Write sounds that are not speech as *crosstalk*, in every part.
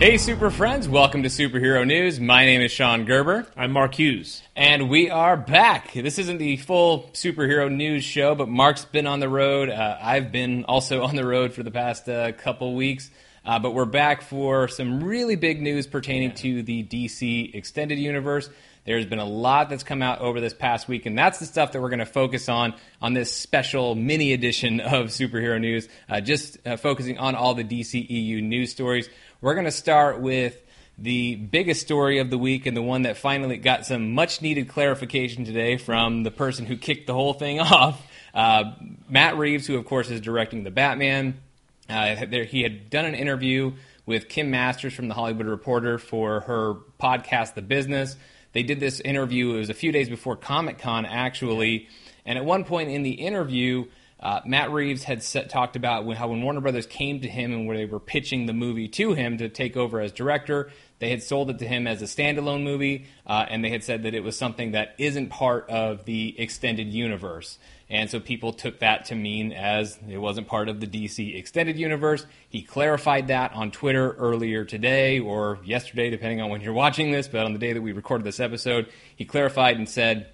Hey, super friends, welcome to Superhero News. My name is Sean Gerber. I'm Mark Hughes. And we are back. This isn't the full superhero news show, but Mark's been on the road. Uh, I've been also *laughs* on the road for the past uh, couple weeks. Uh, but we're back for some really big news pertaining yeah. to the DC Extended Universe. There's been a lot that's come out over this past week, and that's the stuff that we're going to focus on on this special mini edition *laughs* of Superhero News, uh, just uh, focusing on all the DCEU news stories. We're going to start with the biggest story of the week and the one that finally got some much needed clarification today from the person who kicked the whole thing *laughs* off. Uh, Matt Reeves, who of course is directing the Batman, uh, there, he had done an interview with Kim Masters from the Hollywood Reporter for her podcast, The Business. They did this interview. It was a few days before Comic Con, actually. And at one point in the interview, uh, Matt Reeves had set, talked about when, how when Warner Brothers came to him and where they were pitching the movie to him to take over as director, they had sold it to him as a standalone movie, uh, and they had said that it was something that isn't part of the extended universe. And so people took that to mean as it wasn't part of the DC extended universe. He clarified that on Twitter earlier today or yesterday, depending on when you're watching this, but on the day that we recorded this episode, he clarified and said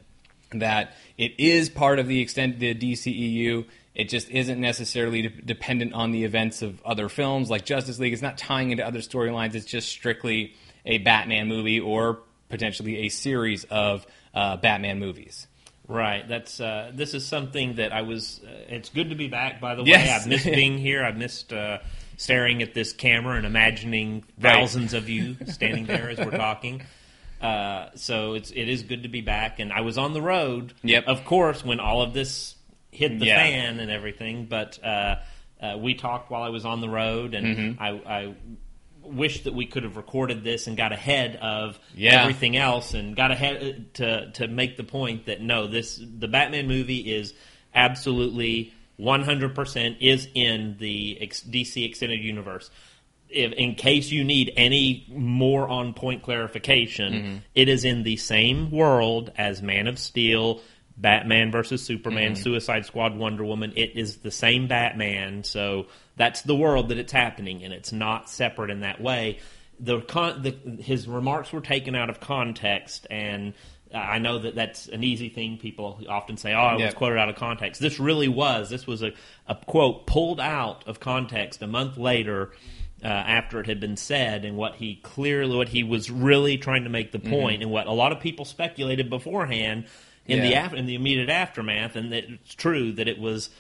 that it is part of the extended DCEU. It just isn't necessarily de- dependent on the events of other films like Justice League. It's not tying into other storylines. It's just strictly a Batman movie or potentially a series of uh, Batman movies. Right. That's uh, this is something that I was. Uh, it's good to be back. By the way, yes. I've missed *laughs* being here. I've missed uh, staring at this camera and imagining thousands right. of you *laughs* standing there as we're talking. Uh, so it's it is good to be back, and I was on the road. Yep. Of course, when all of this hit the yeah. fan and everything, but uh, uh, we talked while I was on the road, and mm-hmm. I, I wish that we could have recorded this and got ahead of yeah. everything else, and got ahead uh, to to make the point that no, this the Batman movie is absolutely 100% is in the DC extended universe if, in case you need any more on point clarification, mm-hmm. it is in the same world as Man of Steel, Batman versus Superman, mm-hmm. Suicide Squad, Wonder Woman. It is the same Batman, so that's the world that it's happening in. It's not separate in that way. The, con- the his remarks were taken out of context, and I know that that's an easy thing. People often say, "Oh, I was quoted out of context." This really was. This was a, a quote pulled out of context a month later uh, after it had been said and what he clearly what he was really trying to make the mm-hmm. point, mm-hmm. and what a lot of people speculated beforehand in yeah. the in the immediate aftermath and it's true that it was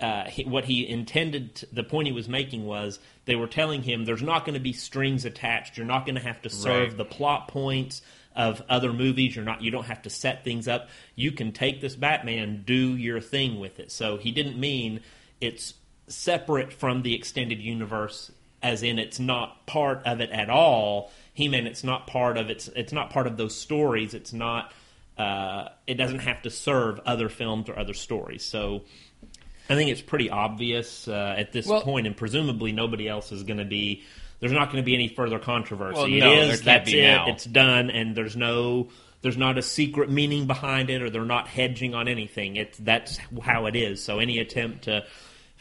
uh, he, what he intended to, the point he was making was they were telling him there's not going to be strings attached you're not going to have to serve right. the plot points of other movies you're not you don't have to set things up you can take this batman do your thing with it so he didn't mean it's separate from the extended universe as in it's not part of it at all. He meant it's not part of it's it's not part of those stories. It's not. Uh, it doesn't have to serve other films or other stories. So I think it's pretty obvious uh, at this well, point, and presumably nobody else is going to be. There's not going to be any further controversy. Well, no, it is. that's it. Now. It's done, and there's no. There's not a secret meaning behind it, or they're not hedging on anything. It's that's how it is. So any attempt to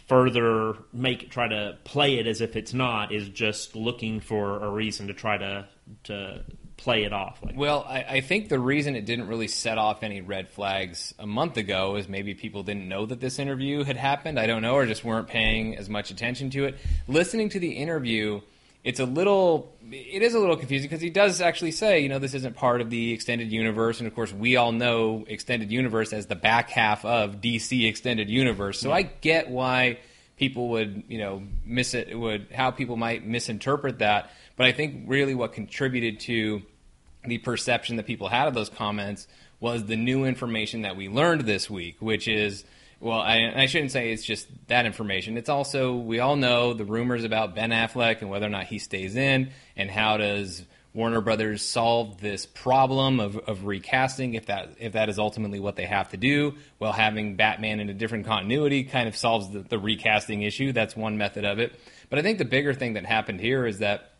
further make try to play it as if it's not is just looking for a reason to try to to play it off. Like well, I, I, think the reason it didn't really set off any red flags a month ago is maybe people didn't know that this interview had happened. I don't know, or just weren't paying as much attention to it. Listening to the interview, it's a little it is a little confusing because he does actually say you know this isn't part of the extended universe and of course we all know extended universe as the back half of dc extended universe so yeah. i get why people would you know miss it would how people might misinterpret that but i think really what contributed to the perception that people had of those comments was the new information that we learned this week which is well, I, I, shouldn't say it's just that information. It's also we all know the rumors about Ben Affleck and whether or not he stays in, and how does Warner Brothers solve this problem of, of recasting if that if that is ultimately what they have to do. Well, having Batman in a different continuity kind of solves the, the recasting issue. That's one method of it. But I think the bigger thing that happened here is that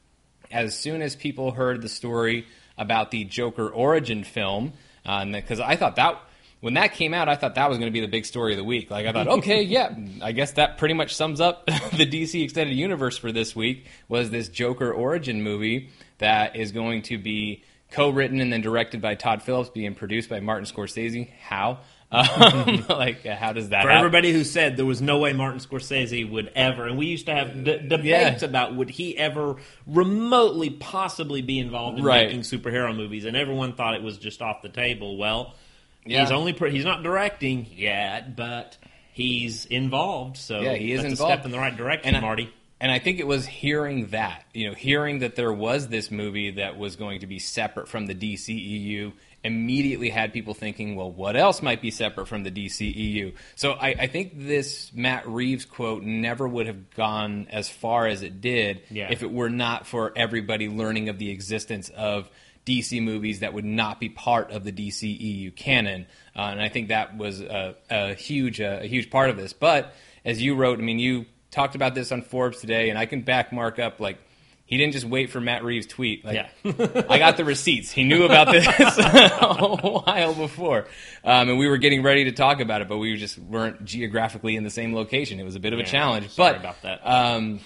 as soon as people heard the story about the Joker origin film, because uh, I thought that when that came out, I thought that was going to be the big story of the week. Like I thought, okay, *laughs* yeah, I guess that pretty much sums up *laughs* the DC extended universe for this week. Was this Joker origin movie that is going to be co-written and then directed by Todd Phillips, being produced by Martin Scorsese? How? *laughs* Um, like, how does that? For happen? everybody who said there was no way Martin Scorsese would ever, and we used to have d- debates Yeah. about would he ever remotely possibly be involved in Right. making superhero movies, and everyone thought it was just off the table. Well, Yeah. he's only pr- he's not directing yet, but he's involved. So Yeah, he is that's involved. a step in the right direction, And I- Marty. And I think it was hearing that, you know, hearing that there was this movie that was going to be separate from the DCEU immediately had people thinking, well, what else might be separate from the DCEU? So I, I think this Matt Reeves quote never would have gone as far as it did Yeah. if it were not for everybody learning of the existence of DC movies that would not be part of the DCEU canon. Uh, and I think that was a, a huge, uh, a huge part of this. But as you wrote, I mean, you talked about this on Forbes today, and I can back Mark up. Like, he didn't just wait for Matt Reeves' tweet. Like, Yeah. I got the receipts. He knew about this *laughs* a while before, um, and we were getting ready to talk about it, but we just weren't geographically in the same location. It was a bit of a challenge. sorry but about that. um,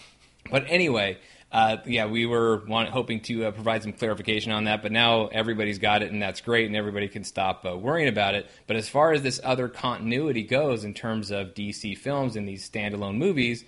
but anyway, uh, yeah, we were want, hoping to uh, provide some clarification on that, but now everybody's got it, and that's great, and everybody can stop uh, worrying about it. But as far as this other continuity goes, in terms of DC films and these standalone movies,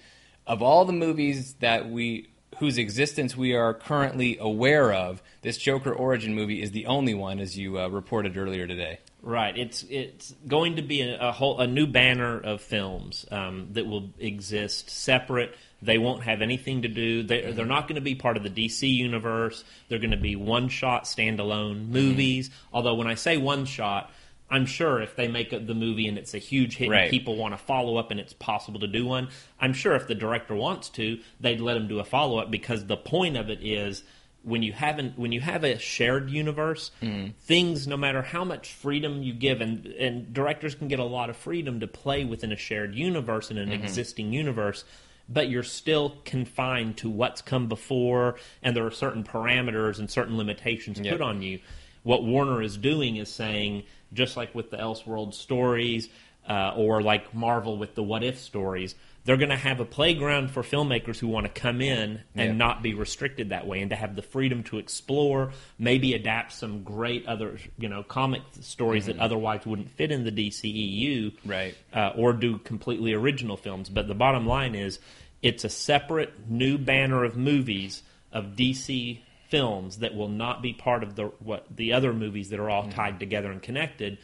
of all the movies that we whose existence we are currently aware of, this Joker origin movie is the only one, as you uh, reported earlier today. Right. It's it's going to be a, a whole a new banner of films um, that will exist separate. They won't have anything to do. They, they're not going to be part of the DC universe. They're going to be one shot standalone movies. Mm-hmm. Although when I say one shot, I'm sure if they make the movie and it's a huge hit Right. and people want to follow up and it's possible to do one, I'm sure if the director wants to, they'd let him do a follow up because the point of it is when you haven't when you have a shared universe, mm-hmm. things no matter how much freedom you give and and directors can get a lot of freedom to play within a shared universe in an mm-hmm. existing universe. But you're still confined to what's come before, and there are certain parameters and certain limitations Yep. put on you what Warner is doing is saying, just like with the Elseworld stories, uh, or like Marvel with the What If stories, they're going to have a playground for filmmakers who want to come in and Yeah. not be restricted that way, and to have the freedom to explore, maybe adapt some great other, you know, comic stories that otherwise wouldn't fit in the DCEU, Right. uh, or do completely original films. But the bottom line is, it's a separate new banner of movies of DC films that will not be part of the what the other movies that are all tied together and connected.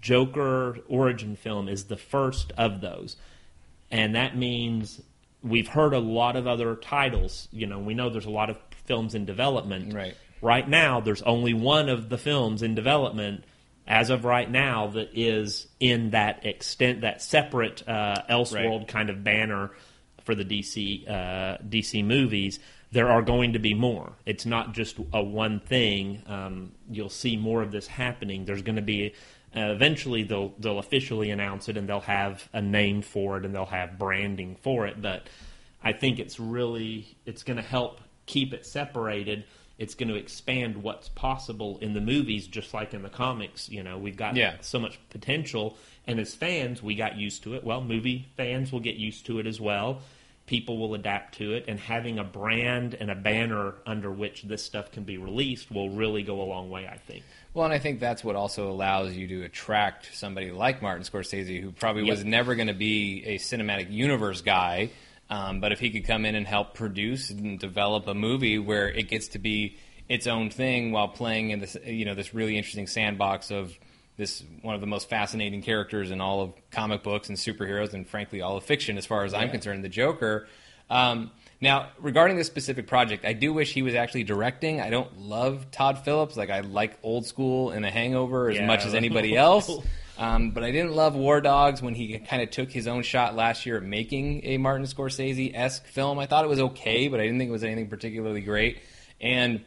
Joker origin film is the first of those, and that means we've heard a lot of other titles. You know, we know there's a lot of films in development. Right. Right now, there's only one of the films in development as of right now that is in that extent, that separate uh, Elseworld Right. kind of banner for the DC uh, DC movies. There are going to be more. It's not just a one thing. Um, you'll see more of this happening. There's going to be uh, eventually they'll they'll officially announce it and they'll have a name for it and they'll have branding for it. But I think it's really it's going to help keep it separated. It's going to expand what's possible in the movies, just like in the comics. You know, we've got Yeah. so much potential, and as fans, we got used to it. Well, movie fans will get used to it as well. People will adapt to it, and having a brand and a banner under which this stuff can be released will really go a long way. I think. Well, and I think that's what also allows you to attract somebody like Martin Scorsese, who probably Yep. was never going to be a cinematic universe guy. Um, but if he could come in and help produce and develop a movie where it gets to be its own thing while playing in this, you know, this really interesting sandbox of this one of the most fascinating characters in all of comic books and superheroes, and frankly, all of fiction, as far as I'm concerned, the Joker. Um, now, regarding this specific project, I do wish he was actually directing. I don't love Todd Phillips. Like, I like old school and The Hangover as Yeah, much as anybody *laughs* else. Um, but I didn't love War Dogs when he kind of took his own shot last year at making a Martin Scorsese esque film. I thought it was okay, but I didn't think it was anything particularly great. And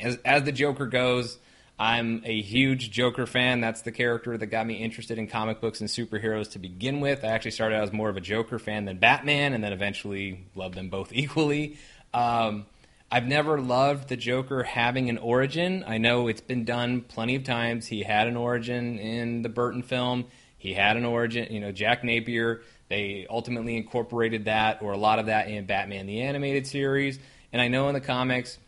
as, as the Joker goes, I'm a huge Joker fan. That's the character that got me interested in comic books and superheroes to begin with. I actually started out as more of a Joker fan than Batman, and then eventually loved them both *laughs* equally. Um, I've never loved the Joker having an origin. I know it's been done plenty of times. He had an origin in the Burton film. He had an origin, you know, Jack Napier. They ultimately incorporated that or a lot of that in Batman the Animated Series. And I know in the comics,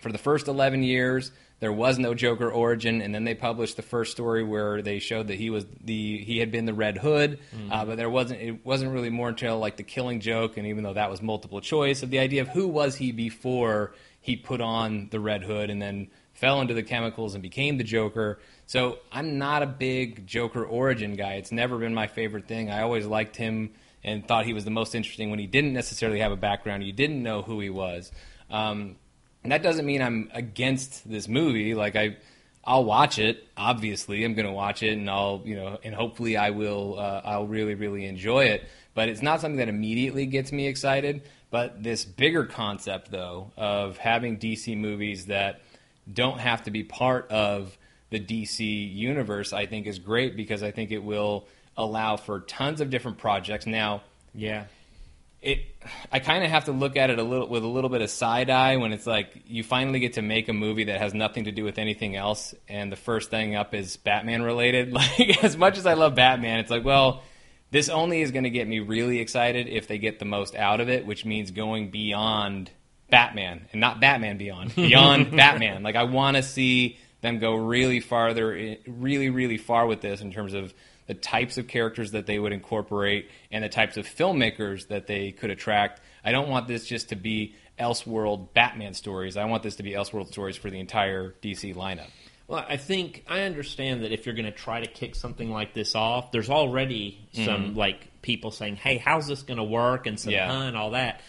for the first 11 years, there was no Joker origin, and then they published the first story where they showed that he was the he had been the Red Hood, mm-hmm. uh, but there wasn't it wasn't really more until like the Killing Joke, and even though that was multiple choice, of the idea of who was he before he put on the Red Hood and then fell into the chemicals and became the Joker. So I'm not a big Joker origin guy. It's never been my favorite thing. I always liked him and thought he was the most interesting when he didn't necessarily have a background. You didn't know who he was. Um, and that doesn't mean I'm against this movie. Like I, I'll watch it. Obviously, I'm going to watch it, and I'll you know, and hopefully I will. Uh, I'll really really enjoy it. But it's not something that immediately gets me excited. But this bigger concept, though, of having DC movies that don't have to be part of the DC universe, I think is great because I think it will allow for tons of different projects. Now, yeah, it I kind of have to look at it a little with a little bit of side eye when it's like you finally get to make a movie that has nothing to do with anything else, and the first thing up is Batman related. *laughs* Like as much as I love Batman, it's like well. This only is going to get me really excited if they get the most out of it, which means going beyond Batman and not Batman Beyond, *laughs* beyond Batman. Like I want to see them go really farther, eh, really, really far with this in terms of the types of characters that they would incorporate and the types of filmmakers that they could attract. I don't want this just to be Elseworld Batman stories. I want this to be Elseworld stories for the entire DC lineup. Well, I think I understand that if you're going to try to kick something like this off, there's already some mm-hmm. like people saying, "Hey, how's this going to work?" and some yeah. and all that.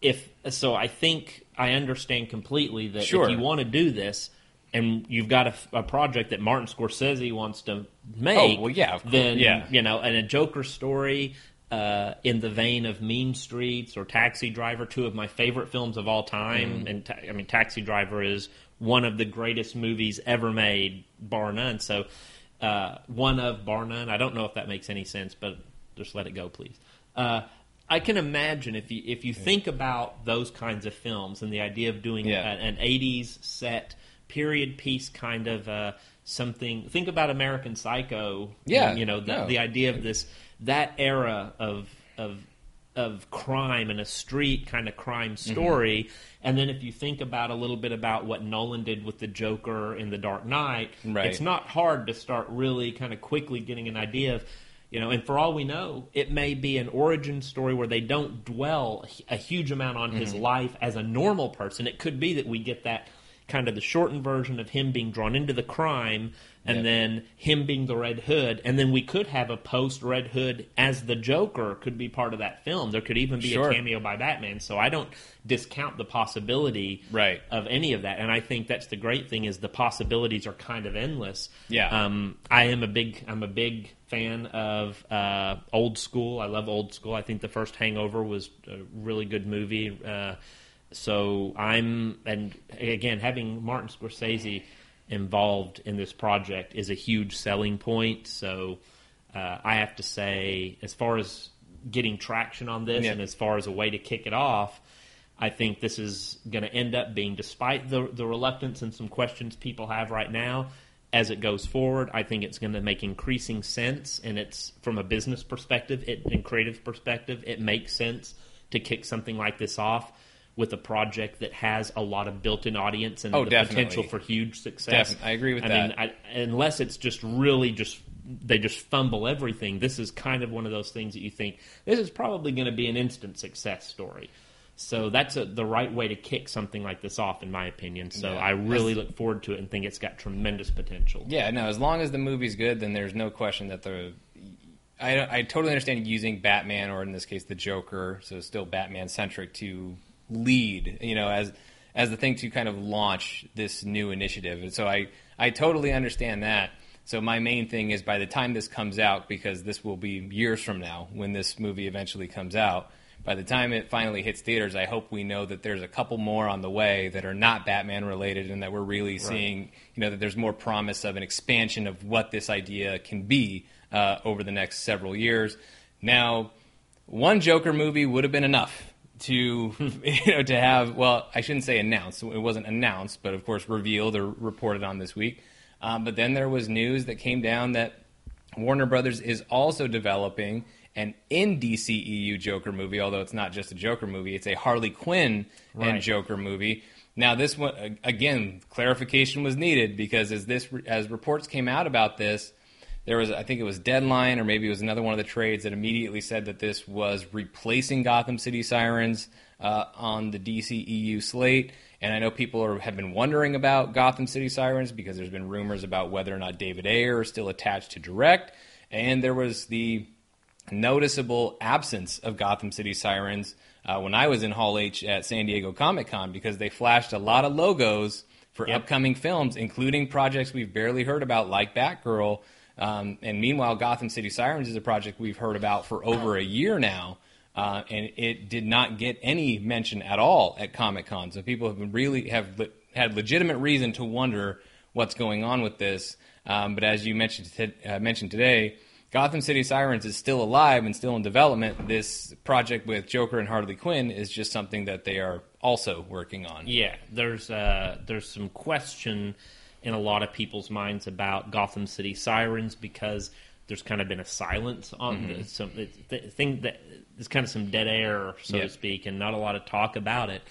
If so, I think I understand completely that sure. if you want to do this, and you've got a, a, project that Martin Scorsese wants to make, oh, well, yeah, then yeah. you know, and a Joker story uh, in the vein of Mean Streets or Taxi Driver, two of my favorite films of all time. Mm. And ta- I mean, Taxi Driver is one of the greatest movies ever made, bar none. So, uh, one of bar none. I don't know if that makes any sense, but just let it go, please. Uh, I can imagine if you if you think about those kinds of films and the idea of doing yeah. a, an '80s set period piece kind of uh, something. Think about American Psycho. Yeah, and, you know the, no. the idea of this that era of of of crime and a street kind of crime mm-hmm. story. Mm-hmm. And then if you think about a little bit about what Nolan did with the Joker in The Dark Knight, right. it's not hard to start really kind of quickly getting an idea of you know, and for all we know, it may be an origin story where they don't dwell a huge amount on mm-hmm. his life as a normal person. It could be that we get that kind of the shortened version of him being drawn into the crime and yep. then him being the Red Hood, and then we could have a post Red Hood as the Joker could be part of that film. There could even be sure. a cameo by Batman. So I don't discount the possibility right. of any of that, and I think that's the great thing is the possibilities are kind of endless. Yeah, um, I am a big I'm a big fan of uh, old school. I love old school. I think the first Hangover was a really good movie. Uh, so I'm, and again, having Martin Scorsese involved in this project is a huge selling point. So uh, I have to say, as far as getting traction on this yeah. and as far as a way to kick it off, I think this is going to end up being, despite the, the reluctance and some questions people have right now, as it goes forward, I think it's going to make increasing sense. And it's from a business perspective, it, and creative perspective, it makes sense to kick something like this off with a project that has a lot of built-in audience and oh, the definitely. potential for huge success. Definitely. I agree with I that. Mean, I, unless it's just really just they just fumble everything. This is kind of one of those things that you think this is probably going to be an instant success story. So that's a, the right way to kick something like this off, in my opinion. So yeah. I really look forward to it and think it's got tremendous potential. Yeah, no, as long as the movie's good, then there's no question that the. I, I totally understand using Batman, or in this case, the Joker, so still Batman centric, to lead, you know, as as the thing to kind of launch this new initiative. And so I I totally understand that. So my main thing is by the time this comes out, because this will be years from now when this movie eventually comes out. By the time it finally hits theaters, I hope we know that there's a couple more on the way that are not Batman related, and that we're really right. seeing, you know, that there's more promise of an expansion of what this idea can be uh, over the next several years. Now, one Joker movie would have been enough to *laughs* you know to have well, I shouldn't say announced. It wasn't announced, but of course revealed or reported on this week. Um, but then there was news that came down that Warner Brothers is also developing an in DCEU Joker movie, although it's not just a Joker movie; it's a Harley Quinn Right. and Joker movie. Now, this one again, clarification was needed because as this as reports came out about this, there was I think it was Deadline or maybe it was another one of the trades that immediately said that this was replacing Gotham City Sirens uh, on the DCEU slate. And I know people are, have been wondering about Gotham City Sirens because there's been rumors about whether or not David Ayer is still attached to direct, and there was the noticeable absence of Gotham City Sirens uh, when I was in Hall H at San Diego Comic Con because they flashed a lot of logos for Yep. upcoming films, including projects we've barely heard about, like Batgirl. Um, and meanwhile, Gotham City Sirens is a project we've heard about for over a year now. Uh, and it did not get any mention at all at Comic Con. So people have been really have le- had legitimate reason to wonder what's going on with this. Um, but as you mentioned t- uh, mentioned today, Gotham City Sirens is still alive and still in development. This project with Joker and Harley Quinn is just something that they are also working on. Yeah, there's uh, there's some question in a lot of people's minds about Gotham City Sirens because there's kind of been a silence on Mm-hmm. the, some it- th- thing that there's kind of some dead air, so Yeah. to speak, and not a lot of talk about it.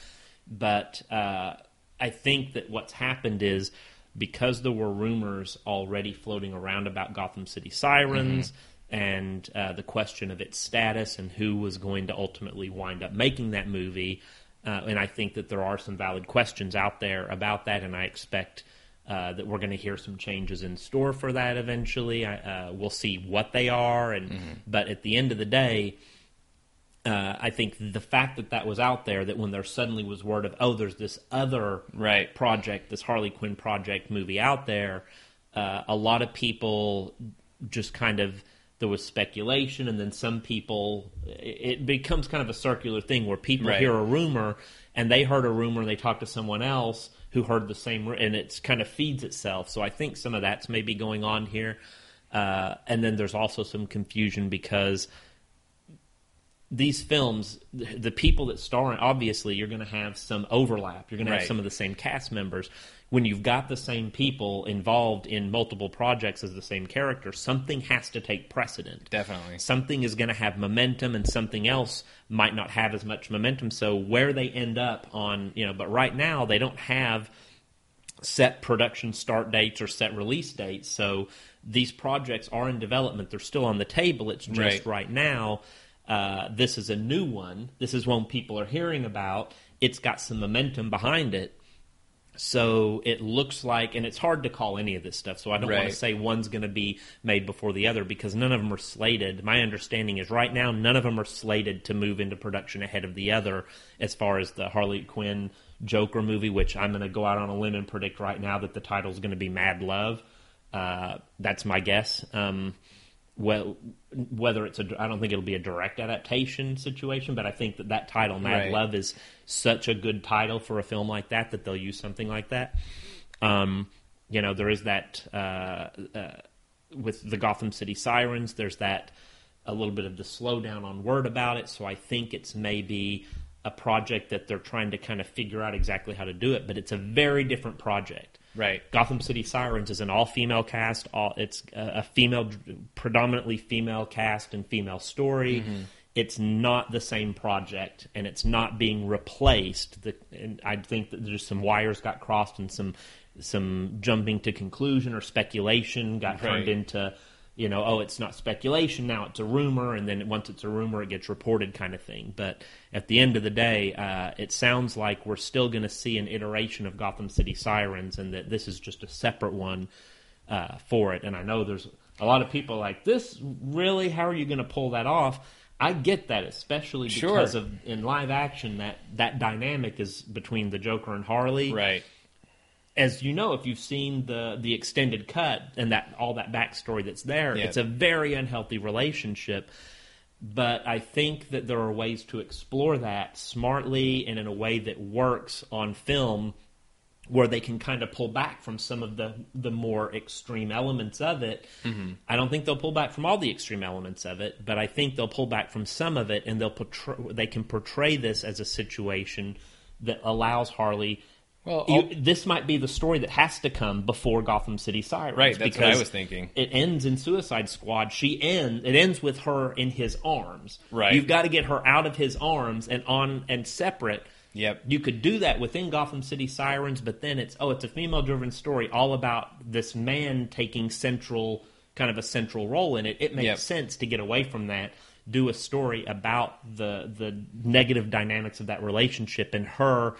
But uh, I think that what's happened is because there were rumors already floating around about Gotham City Sirens. And uh, the question of its status and who was going to ultimately wind up making that movie, uh, and I think that there are some valid questions out there about that, and I expect uh, that we're going to hear some changes in store for that eventually. I, uh, we'll see what they are, and but at the end of the day, uh, I think the fact that that was out there, that when there suddenly was word of, oh, there's this other Right. project, this Harley Quinn project movie out there, uh, a lot of people just kind of there was speculation, and then some people it, it becomes kind of a circular thing where people Right. hear a rumor and they heard a rumor and they talk to someone else who heard the same, and it's kind of feeds itself. So I think some of that's maybe going on here, uh, and then there's also some confusion because these films, the people that star in, obviously, you're going to have some overlap. You're going to have Right. some of the same cast members. When you've got the same people involved in multiple projects as the same character, something has to take precedent. Definitely. Something is going to have momentum, and something else might not have as much momentum. So where they end up on, you know, but right now they don't have set production start dates or set release dates. So these projects are in development. They're still on the table. It's just Right. right, now. Uh, this is a new one. This is one people are hearing about. It's got some momentum behind it. So it looks like, and it's hard to call any of this stuff. So I don't want to say one's going to be made before the other because none of them are slated. My understanding is right now none of them are slated to move into production ahead of the other. As far as the Harley Quinn Joker movie, which I'm going to go out on a limb and predict right now that the title is going to be Mad Love. Uh, that's my guess. Um, well, whether it's a, I don't think it'll be a direct adaptation situation, but I think that that title, Mad Right. Love, is such a good title for a film like that that they'll use something like that. Um, you know, there is that uh, uh, with the Gotham City Sirens. There's that a little bit of the slowdown on word about it. So I think it's maybe a project that they're trying to kind of figure out exactly how to do it. But it's a very different project. Right. Gotham City Sirens is an all-female cast. All it's a, a female, predominantly female cast and female story. Mm-hmm. It's not the same project, and it's not being replaced. The, and I think that there's some wires got crossed and some some jumping to conclusion or speculation got turned into you know oh it's not speculation now it's a rumor and then once it's a rumor it gets reported kind of thing. But at the end of the day uh, it sounds like we're still going to see an iteration of gotham city sirens and that this is just a separate one uh, for it. And i know there's a lot of people like this really? How are you going to pull that off? I get that especially Sure. because of in live action that that dynamic is between the joker and harley. Right. As you know, if you've seen the the extended cut and that all that backstory that's there, Yeah. it's a very unhealthy relationship. But I think that there are ways to explore that smartly and in a way that works on film where they can kind of pull back from some of the the more extreme elements of it. Mm-hmm. I don't think they'll pull back from all the extreme elements of it, but I think they'll pull back from some of it, and they'll portray, they can portray this as a situation that allows Harley. Well, you- this might be the story that has to come before Gotham City Sirens. Right, that's what I was thinking. It ends in Suicide Squad. She ends. It ends with her in his arms. Right. You've got to get her out of his arms and on and separate. Yep. You could do that within Gotham City Sirens, but then it's oh, it's a female-driven story all about this man taking central kind of a central role in it. It makes Yep. sense to get away from that. Do a story about the the negative dynamics of that relationship and her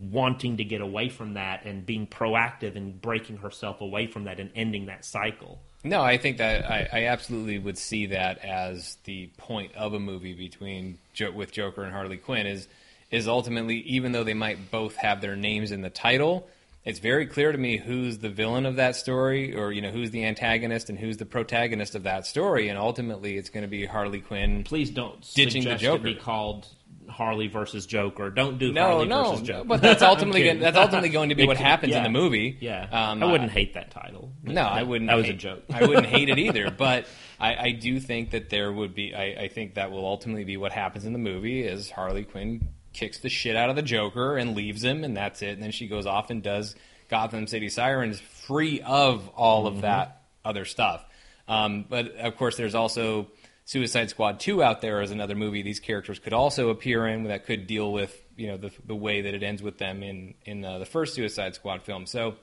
wanting to get away from that and being proactive and breaking herself away from that and ending that cycle. No, I think that I, I absolutely would see that as the point of a movie between with Joker and Harley Quinn is is ultimately even though they might both have their names in the title, it's very clear to me who's the villain of that story or you know who's the antagonist and who's the protagonist of that story and ultimately it's going to be Harley Quinn. Please don't Ditching the Joker. be called Harley versus Joker. Don't do No, Harley no, versus Joker. but that's ultimately *laughs* gonna, that's ultimately going to be what happens in the movie. Yeah, Um, I wouldn't hate that title. No, I wouldn't. That was a joke. I wouldn't hate it *laughs* either, but I, I do think that there would be. I, I think that will ultimately be what happens in the movie: is Harley Quinn kicks the shit out of the Joker and leaves him, and that's it. And then she goes off and does Gotham City Sirens, free of all Mm-hmm. of that other stuff. Um, but of course, there's also Suicide Squad 2 out there as another movie these characters could also appear in that could deal with you know the the way that it ends with them in in uh, the first Suicide Squad film. So.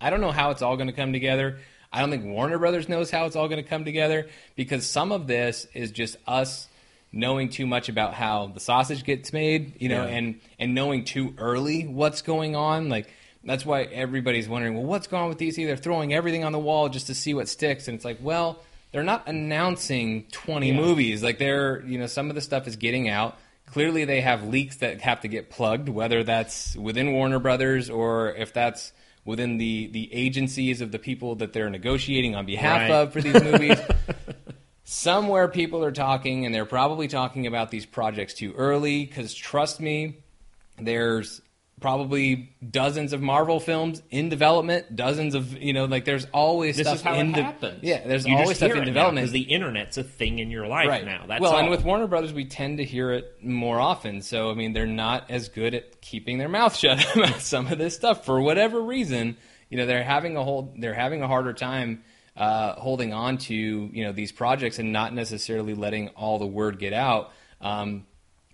I don't know how it's all going to come together. I don't think Warner Brothers knows how it's all going to come together because some of this is just us knowing too much about how the sausage gets made, you know, Yeah. and and knowing too early what's going on. Like that's why everybody's wondering, well, what's going on with DC? They're throwing everything on the wall just to see what sticks, and it's like, well, they're not announcing 20 Yeah. movies. Like they're, you know, some of the stuff is getting out. Clearly, they have leaks that have to get plugged, whether that's within Warner Brothers or if that's within the the agencies of the people that they're negotiating on behalf Right. of for these movies. *laughs* Somewhere people are talking, and they're probably talking about these projects too early. Because trust me, there's probably dozens of Marvel films in development, dozens of you know, like there's always This stuff is how in it de- happens. Yeah, there's You always stuff in development because the internet's a thing in your life right now. That's well, all. and with Warner Brothers, we tend to hear it more often. So I mean, they're not as good at keeping their mouth *laughs* shut about some of this stuff for whatever reason. You know, they're having a whole they're having a harder time uh, holding on to you know these projects and not necessarily letting all the word get out. Um,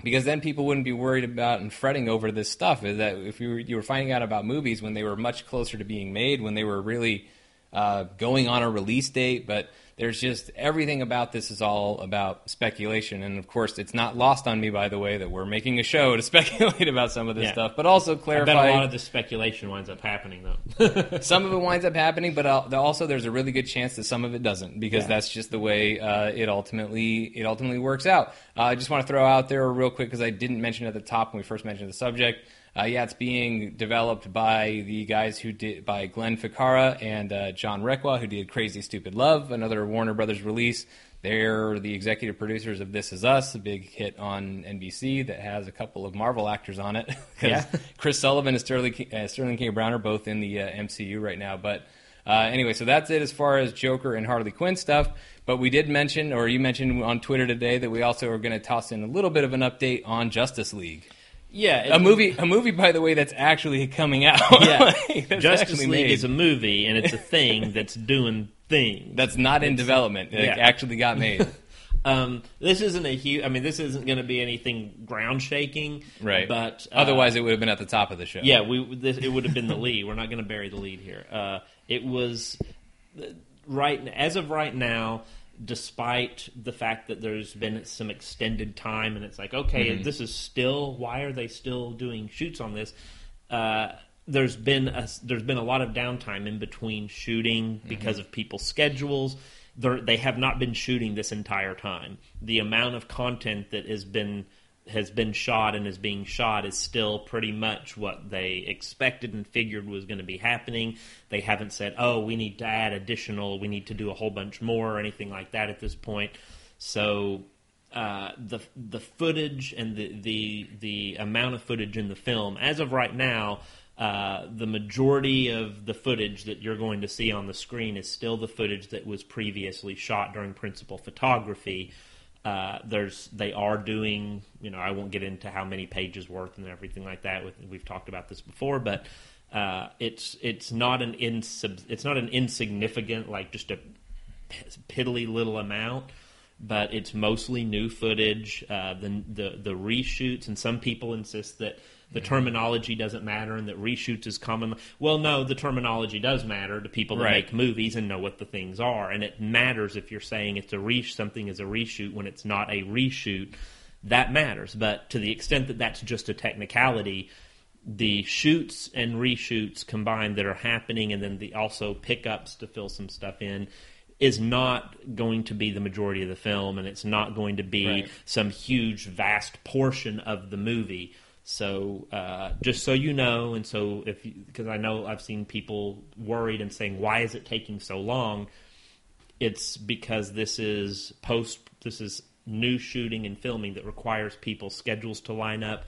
because then people wouldn't be worried about and fretting over this stuff. Is that if you were, you were finding out about movies when they were much closer to being made, when they were really uh, going on a release date, but there's just everything about this is all about speculation, and of course, it's not lost on me, by the way, that we're making a show to *laughs* speculate about some of this Yeah. stuff, but also I bet a lot of the speculation winds up happening though. *laughs* some of it winds up happening, but also there's a really good chance that some of it doesn't because Yeah. that's just the way uh, it ultimately it ultimately works out. Uh, I just want to throw out there real quick because I didn't mention it at the top when we first mentioned the subject. Uh, yeah, it's being developed by the guys who did by Glenn Ficarra and uh, John Requa, who did Crazy Stupid Love, another Warner Brothers release. They're the executive producers of This Is Us, a big hit on NBC that has a couple of Marvel actors on it. *laughs* Yeah. Chris Sullivan and Sterling, uh, Sterling K. Brown are both in the uh, MCU right now. But uh, anyway, so that's it as far as Joker and Harley Quinn stuff. But we did mention, or you mentioned on Twitter today, that we also are going to toss in a little bit of an update on Justice League, yeah, a movie, a movie by the way that's actually coming out. *laughs* Yeah, Like, Justice League made. is a movie and it's a *laughs* thing that's doing things. that's not in development. It yeah. actually got made. *laughs* Um, this isn't a huge. I mean, this isn't going to be anything ground shaking, Right. But uh, Otherwise, it would have been at the top of the show. yeah, we this, it would have been the lead. We're not going to bury the lead here. Uh, it was right as of right now. Despite the fact that there's been some extended time, and it's like, okay, this is still. Why are they still doing shoots on this? Uh, there's been a, there's been a lot of downtime in between shooting because of people's schedules. They're, they have not been shooting this entire time. The amount of content that has been has been shot and is being shot is still pretty much what they expected and figured was going to be happening. They haven't said, "Oh, we need to add additional, we need to do a whole bunch more" or anything like that at this point. So uh, the the footage and the, the the amount of footage in the film, as of right now, uh, the majority of the footage that you're going to see on the screen is still the footage that was previously shot during principal photography. Uh, there's they are doing you know I won't get into how many pages worth and everything like that. With, we've talked about this before, but uh, it's it's not an insub, it's not an insignificant like just a piddly little amount but it's mostly new footage. Uh, the, the the reshoots, and some people insist that the terminology doesn't matter and that reshoots is common. Well, no, the terminology does matter to people that Right. make movies and know what the things are, and it matters if you're saying it's a re something is a reshoot when it's not a reshoot. That matters, but to the extent that that's just a technicality, the shoots and reshoots combined that are happening, and then the also pickups to fill some stuff in, is not going to be the majority of the film, and it's not going to be Right. some huge, vast portion of the movie. So, uh, just so you know, and so if because I know I've seen people worried and saying, "Why is it taking so long?" It's because this is post. This is new shooting and filming that requires people's schedules to line up,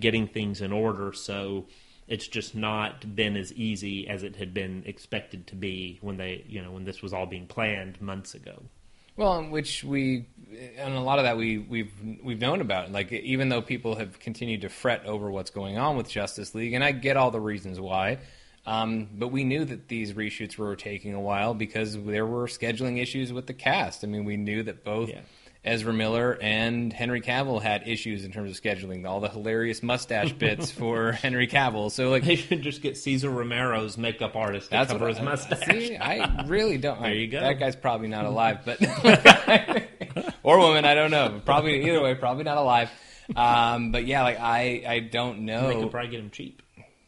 getting things in order. So it's just not been as easy as it had been expected to be when they, you know, when this was all being planned months ago. Well, which we, and a lot of that we we've we've known about. Like even though people have continued to fret over what's going on with Justice League, and I get all the reasons why, um, but we knew that these reshoots were taking a while because there were scheduling issues with the cast. I mean, we knew that both. Yeah. Ezra Miller and Henry Cavill had issues in terms of scheduling all the hilarious mustache bits *laughs* for Henry Cavill. So like They should just get Cesar Romero's makeup artist to cover what his I- mustache. See, I really don't. There you go. That guy's probably not *laughs* alive, but *laughs* or woman, I don't know. Probably either way, probably not alive. Um, but yeah, like I, I don't know. They could probably get him cheap.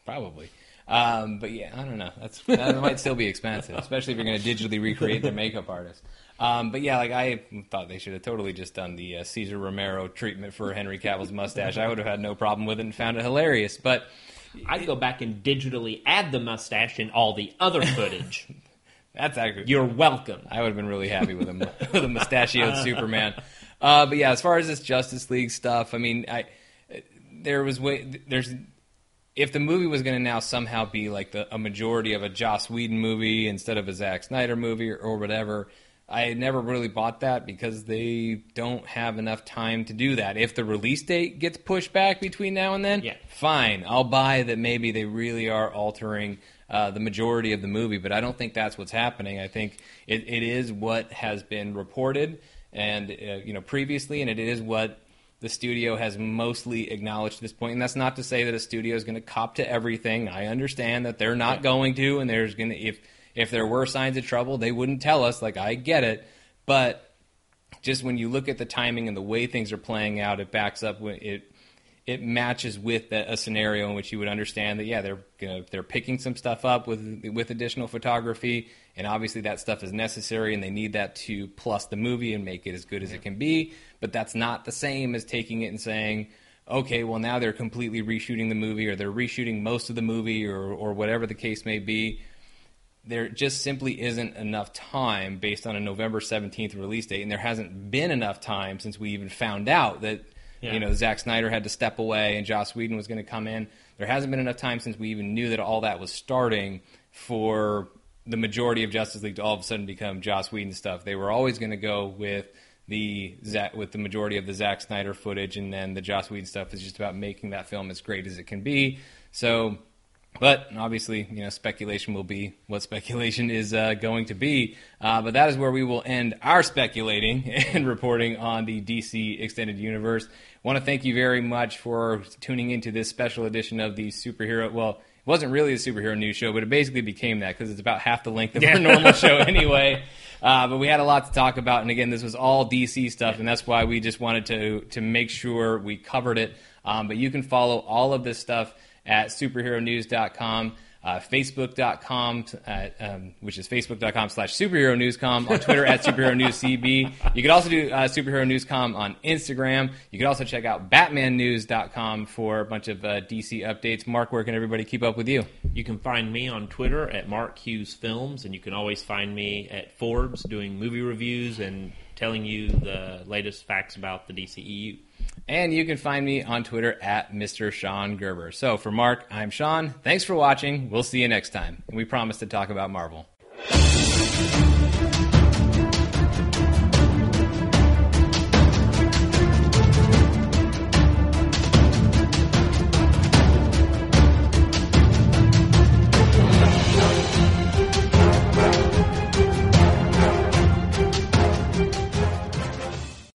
Probably. Um, but yeah, I don't know. That's that might still be expensive, especially if you're going to digitally recreate their makeup artist. Um, but yeah, like I thought they should have totally just done the uh, Cesar Romero treatment for Henry Cavill's mustache. I would have had no problem with it and found it hilarious. But I'd go back and digitally add the mustache in all the other footage. *laughs* that's accurate. You're welcome. I would have been really happy with a *laughs* with a mustachioed Superman. Uh, but yeah, as far as this Justice League stuff, I mean, I there was way there's if the movie was going to now somehow be like the, a majority of a Joss Whedon movie instead of a Zack Snyder movie or, or whatever, I never really bought that because they don't have enough time to do that. If the release date gets pushed back between now and then, Yeah. fine. I'll buy that maybe they really are altering uh, the majority of the movie, but I don't think that's what's happening. I think it, it is what has been reported and uh, you know previously, and it is what the studio has mostly acknowledged at this point. And that's not to say that a studio is going to cop to everything. I understand that they're not going to, and there's going to if if there were signs of trouble, they wouldn't tell us. Like I get it, but just when you look at the timing and the way things are playing out, it backs up. It it matches with a, a scenario in which you would understand that yeah they're gonna, they're picking some stuff up with with additional photography, and obviously that stuff is necessary, and they need that to plus the movie and make it as good as it can be. But that's not the same as taking it and saying. Okay, well now they're completely reshooting the movie, or they're reshooting most of the movie, or or whatever the case may be there just simply isn't enough time based on a November 17th release date, and there hasn't been enough time since we even found out that Yeah. you know Zack Snyder had to step away and Joss Whedon was going to come in. There hasn't been enough time since we even knew that all that was starting for the majority of Justice League to all of a sudden become Joss Whedon stuff. They were always going to go with the with the majority of the Zack Snyder footage, and then the Joss Whedon stuff is just about making that film as great as it can be. So but obviously, you know, speculation will be what speculation is uh, going to be. Uh, but that is where we will end our speculating *laughs* and reporting on the DC Extended Universe. want to thank you very much for tuning into this special edition of the superhero. Well, it wasn't really a superhero news show, but it basically became that because it's about half the length of our normal show *laughs* anyway. Uh, but we had a lot to talk about, and again, this was all DC stuff, and that's why we just wanted to to make sure we covered it. Um, but you can follow all of this stuff at superheronews.com, uh, facebook.com, at, um, which is facebook.com slash superhero newscom, on Twitter at superhero news CB. You could also do uh, superhero newscom on Instagram. You could also check out batmannews.com for a bunch of uh, DC updates. Mark, where can everybody keep up with you? You can find me on Twitter at Mark Hughes Films, and you can always find me at Forbes doing movie reviews and telling you the latest facts about the DCEU. And you can find me on Twitter at Mr. Sean Gerber. So for Mark, I'm Sean. Thanks for watching. We'll see you next time. And we promise to talk about Marvel.